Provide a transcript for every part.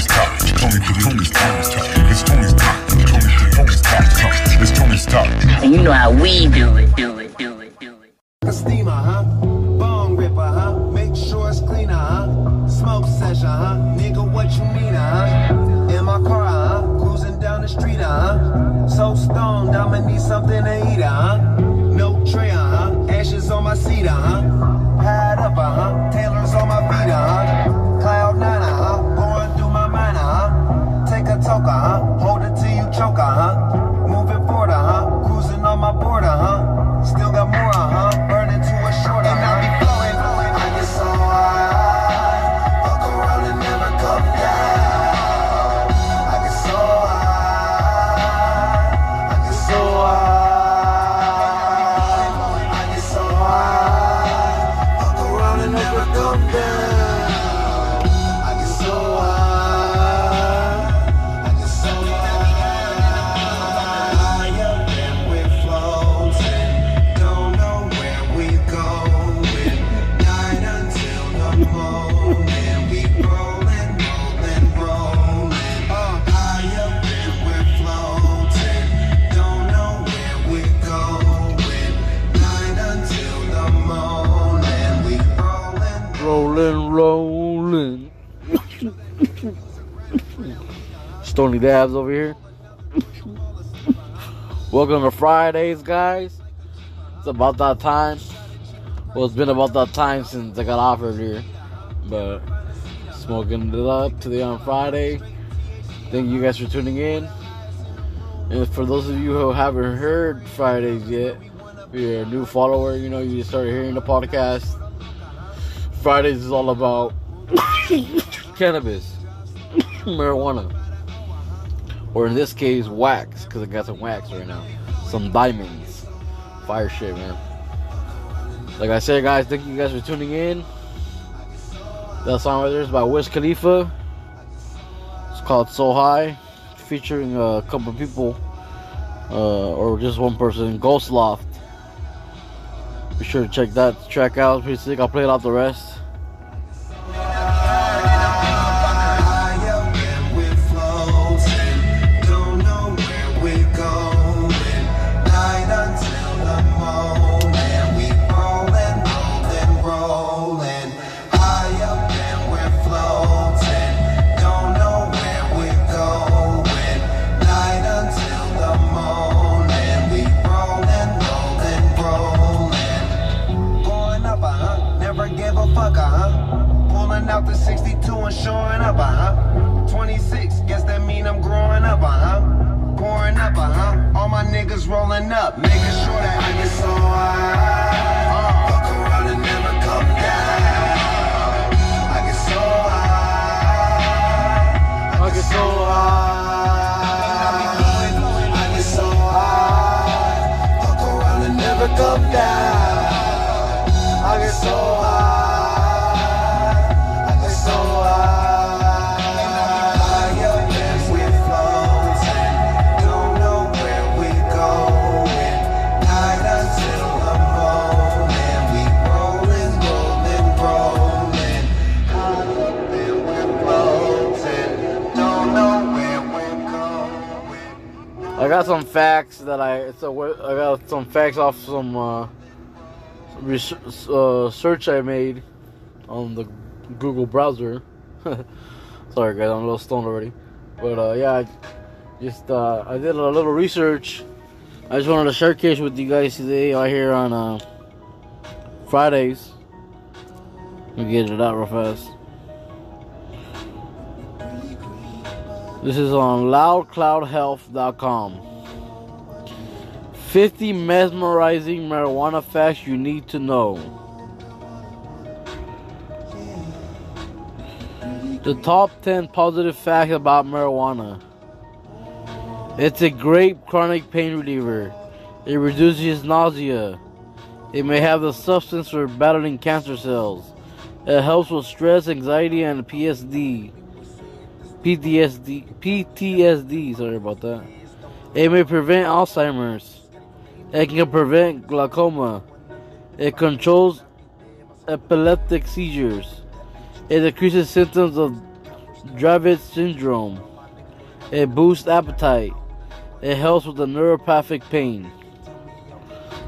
Tony's talk. Tony, Tony's Tony's talk. It's Tony's talk. Tony, Tony's talk. It's Tony's talk. And you know how we do it, do it, do it, do it. A steamer, huh? Bone ripper, huh? Make sure it's cleaner, huh? Smoke session, huh? Nigga, what you mean, huh? In my car, huh? Cruising down the street, huh? So stoned, I'ma need something Stony Dabs over here. Welcome to Fridays, guys. It's about that time. Well, it's been about that time since I got offered here. But smoking it up today on Friday. Thank you guys for tuning in. And for those of you who haven't heard Fridays yet, if you're a new follower, you know, you just started hearing the podcast. Fridays is all about cannabis, marijuana, or in this case, wax, because I got some wax right now, some diamonds, fire shit, man. Like I said, guys, thank you guys for tuning in. That song right there is by Wiz Khalifa. It's called So High, featuring a couple people, uh, or just one person, Ghost Loft. Be sure to check that track out. Pretty sick. I'll play it off the rest. Out the 62 and showing up, uh huh. 26, guess that mean I'm growing up, uh huh. Pouring up, uh huh. All my niggas rolling up, making sure that I get so high. Some facts that I so I got some facts off some uh, research, uh, search I made on the Google browser. Sorry guys, I'm a little stoned already, but uh, yeah, I just uh, I did a little research. I just wanted to showcase with you guys today right here on uh, Fridays. Let me get it out real fast. This is on loudcloudhealth.com. 50 mesmerizing marijuana facts you need to know. The top 10 positive facts about marijuana. It's a great chronic pain reliever. It reduces nausea. It may have the substance for battling cancer cells. It helps with stress, anxiety, and PSD. PTSD. PTSD. Sorry about that. It may prevent Alzheimer's. It can prevent glaucoma. It controls epileptic seizures. It decreases symptoms of Dravet syndrome. It boosts appetite. It helps with the neuropathic pain.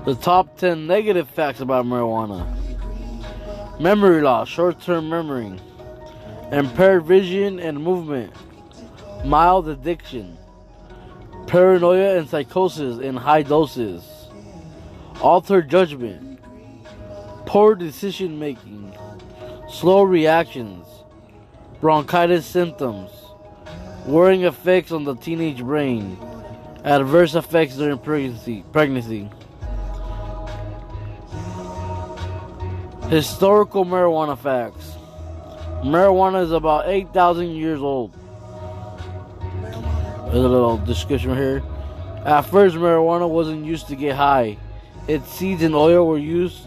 The top 10 negative facts about marijuana memory loss, short term memory, impaired vision and movement, mild addiction, paranoia and psychosis in high doses, altered judgment, poor decision making, slow reactions, bronchitis symptoms, worrying effects on the teenage brain, adverse effects during pregnancy. pregnancy. Historical marijuana facts. Marijuana is about 8,000 years old. There's a little description here. At first, marijuana wasn't used to get high. Its seeds and oil were used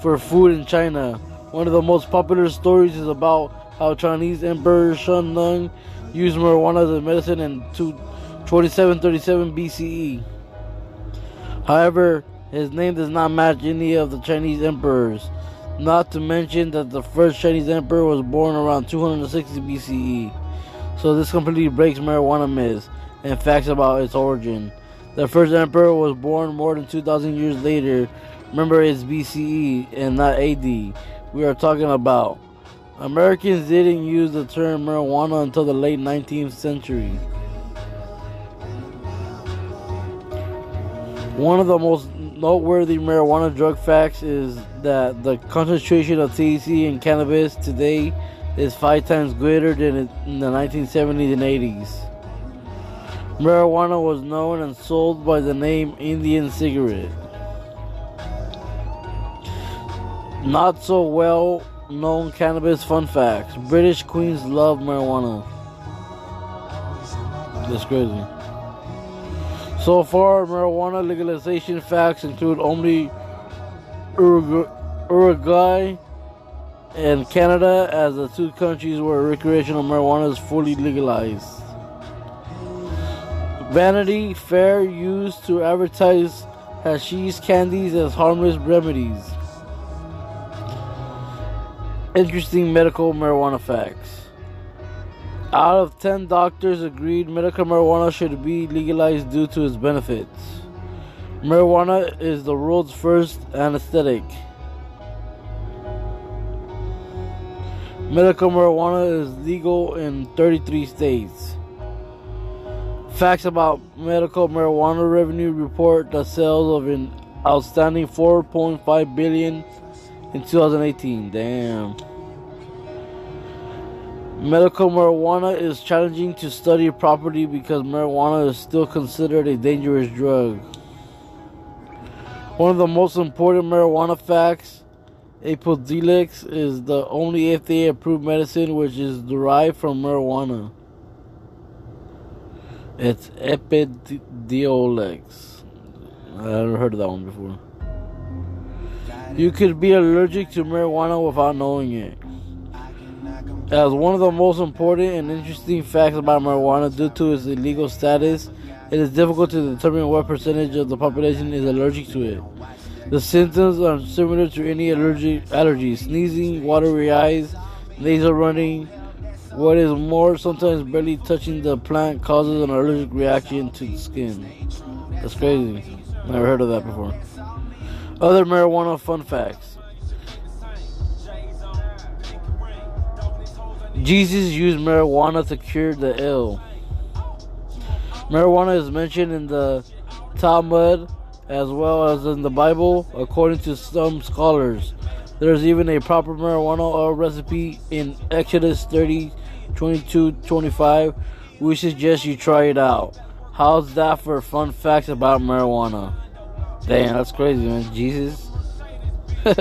for food in China. One of the most popular stories is about how Chinese Emperor Shen Nung used marijuana as a medicine in 2737 BCE. However, his name does not match any of the Chinese emperors. Not to mention that the first Chinese emperor was born around 260 BCE. So this completely breaks marijuana myths and facts about its origin. The first emperor was born more than 2,000 years later. Remember, it's BCE and not AD. We are talking about. Americans didn't use the term marijuana until the late 19th century. One of the most noteworthy marijuana drug facts is that the concentration of THC in cannabis today is five times greater than in the 1970s and 80s. Marijuana was known and sold by the name Indian cigarette. Not so well known cannabis fun facts. British queens love marijuana. That's crazy. So far, marijuana legalization facts include only Urugu- Uruguay and Canada as the two countries where recreational marijuana is fully legalized. Vanity Fair used to advertise hashish candies as harmless remedies. Interesting medical marijuana facts. Out of 10 doctors agreed medical marijuana should be legalized due to its benefits. Marijuana is the world's first anesthetic. Medical marijuana is legal in 33 states. Facts about medical marijuana revenue report the sales of an outstanding 4.5 billion in 2018. Damn. Medical marijuana is challenging to study properly because marijuana is still considered a dangerous drug. One of the most important marijuana facts Epidiolex is the only FDA approved medicine which is derived from marijuana. It's Epidiolex. I never heard of that one before. You could be allergic to marijuana without knowing it. As one of the most important and interesting facts about marijuana due to its illegal status, it is difficult to determine what percentage of the population is allergic to it. The symptoms are similar to any allergy, allergy sneezing, watery eyes, nasal running. What is more, sometimes barely touching the plant causes an allergic reaction to the skin. That's crazy. Never heard of that before. Other marijuana fun facts. Jesus used marijuana to cure the ill. Marijuana is mentioned in the Talmud as well as in the Bible, according to some scholars. There's even a proper marijuana oil recipe in Exodus 30 22 25. We suggest you try it out. How's that for fun facts about marijuana? Damn, that's crazy, man. Jesus.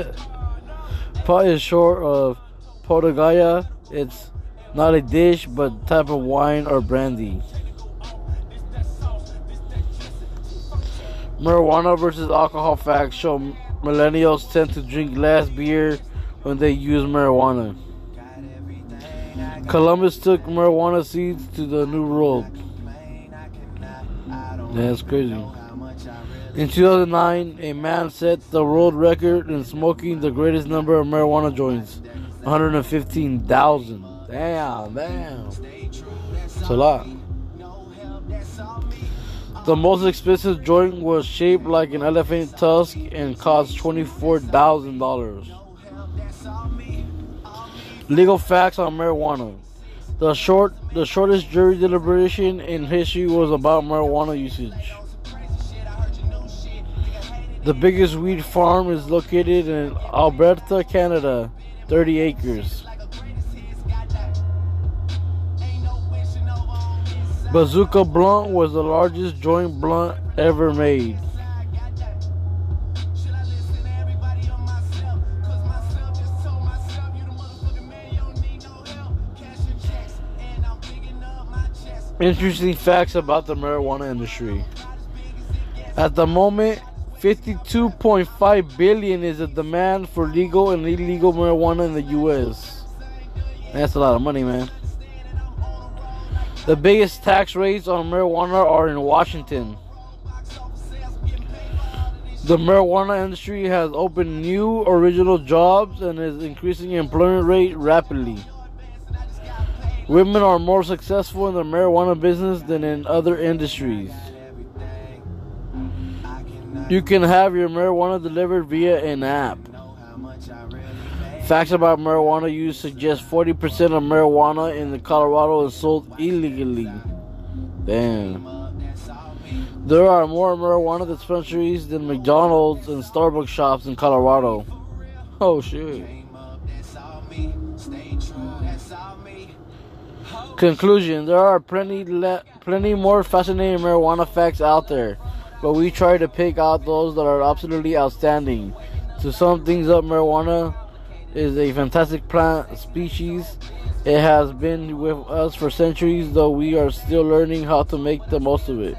Pot is short of Potiguaya. It's not a dish, but type of wine or brandy. Marijuana versus alcohol facts show millennials tend to drink less beer when they use marijuana. Columbus took marijuana seeds to the New World. That's crazy. In 2009, a man set the world record in smoking the greatest number of marijuana joints 115,000. Damn, damn. It's a lot. The most expensive joint was shaped like an elephant tusk and cost $24,000. Legal facts on marijuana. The short the shortest jury deliberation in history was about marijuana usage. The biggest weed farm is located in Alberta, Canada, 30 acres. Bazooka Blunt was the largest joint blunt ever made. Interesting facts about the marijuana industry. At the moment, 52.5 billion is the demand for legal and illegal marijuana in the US. That's a lot of money, man. The biggest tax rates on marijuana are in Washington. The marijuana industry has opened new original jobs and is increasing employment rate rapidly. Women are more successful in the marijuana business than in other industries. You can have your marijuana delivered via an app. Facts about marijuana use suggest 40% of marijuana in Colorado is sold illegally. Damn. There are more marijuana dispensaries than McDonald's and Starbucks shops in Colorado. Oh shit. Conclusion: There are plenty, le- plenty more fascinating marijuana facts out there, but we try to pick out those that are absolutely outstanding. To sum things up, marijuana is a fantastic plant species. It has been with us for centuries, though we are still learning how to make the most of it.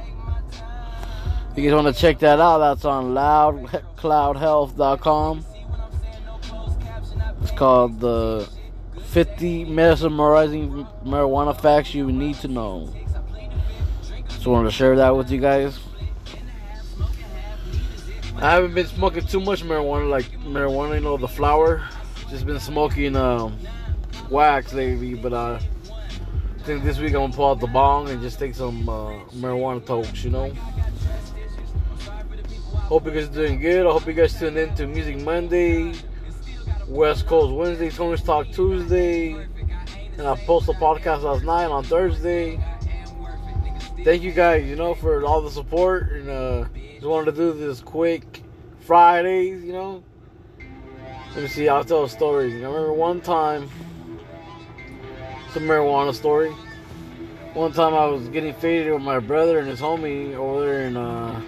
If you guys want to check that out, that's on loudcloudhealth.com. It's called the 50 mesmerizing marijuana facts you need to know. Just wanted to share that with you guys. I haven't been smoking too much marijuana, like marijuana, you know, the flower. Just been smoking um, wax lately, but I think this week I'm gonna pull out the bong and just take some uh, marijuana tokes, you know. Hope you guys are doing good. I hope you guys tune in to Music Monday, West Coast Wednesday, Tony's Talk Tuesday, and I posted a podcast last night on Thursday. Thank you guys, you know, for all the support and uh, just wanted to do this quick Fridays, you know. Let me see, I'll tell a story. I remember one time, it's a marijuana story. One time I was getting faded with my brother and his homie over there in uh,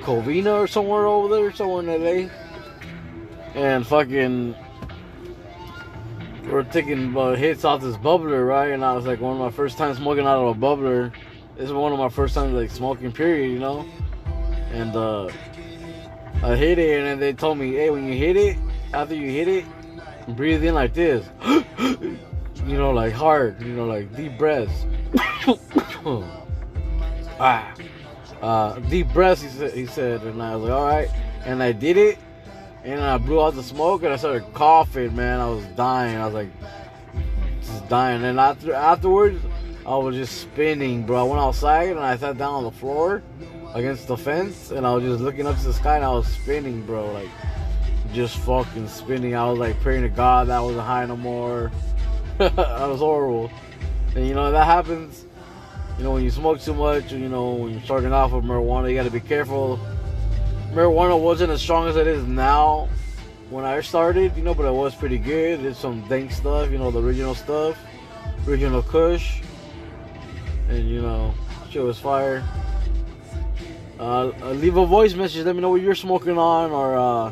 Covina or somewhere over there, somewhere in LA. And fucking, we're taking uh, hits off this bubbler, right? And I was like, one of my first times smoking out of a bubbler. This is one of my first times like smoking, period, you know? And uh, I hit it, and then they told me, hey, when you hit it, after you hit it, breathe in like this. you know, like hard, you know, like deep breaths. ah. Uh, deep breaths, he said, he said, and I was like, all right. And I did it, and I blew out the smoke, and I started coughing, man. I was dying. I was like, just dying. And after afterwards, I was just spinning, bro. I went outside, and I sat down on the floor against the fence, and I was just looking up to the sky, and I was spinning, bro. Like, just fucking spinning. I was like praying to God that I wasn't high no more. that was horrible. And you know, that happens you know, when you smoke too much, you know, when you're starting off with marijuana, you got to be careful. Marijuana wasn't as strong as it is now when I started, you know, but it was pretty good. It's some dank stuff, you know, the original stuff, original Kush, and you know, shit was fire. Uh, uh, leave a voice message. Let me know what you're smoking on, or uh,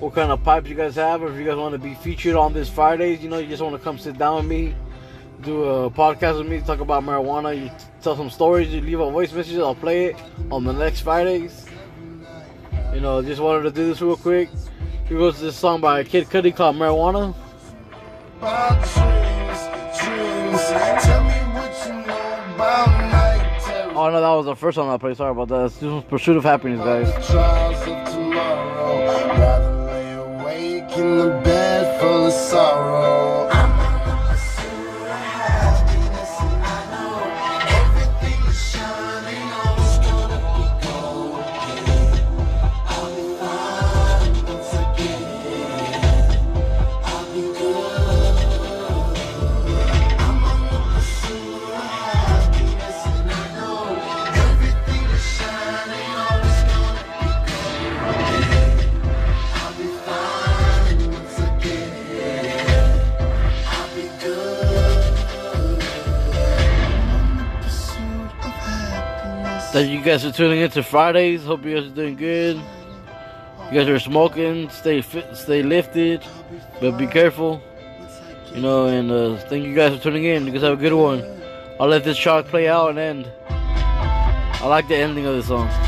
what kind of pipes you guys have, or if you guys want to be featured on this Fridays. You know, you just want to come sit down with me do a podcast with me, talk about marijuana, you tell some stories, you leave a voice message, I'll play it on the next Fridays. You know, just wanted to do this real quick. Here goes this song by Kid Cudi called Marijuana. About dreams, dreams. Tell me what you know about night Oh no, that was the first song I played. Sorry about that. This was Pursuit of Happiness, guys. Thank you guys for tuning in to Fridays. Hope you guys are doing good. You guys are smoking. Stay fit, stay lifted, but be careful. You know, and uh, thank you guys for tuning in. You guys have a good one. I'll let this track play out and end. I like the ending of the song.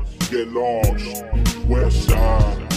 get launched. West side.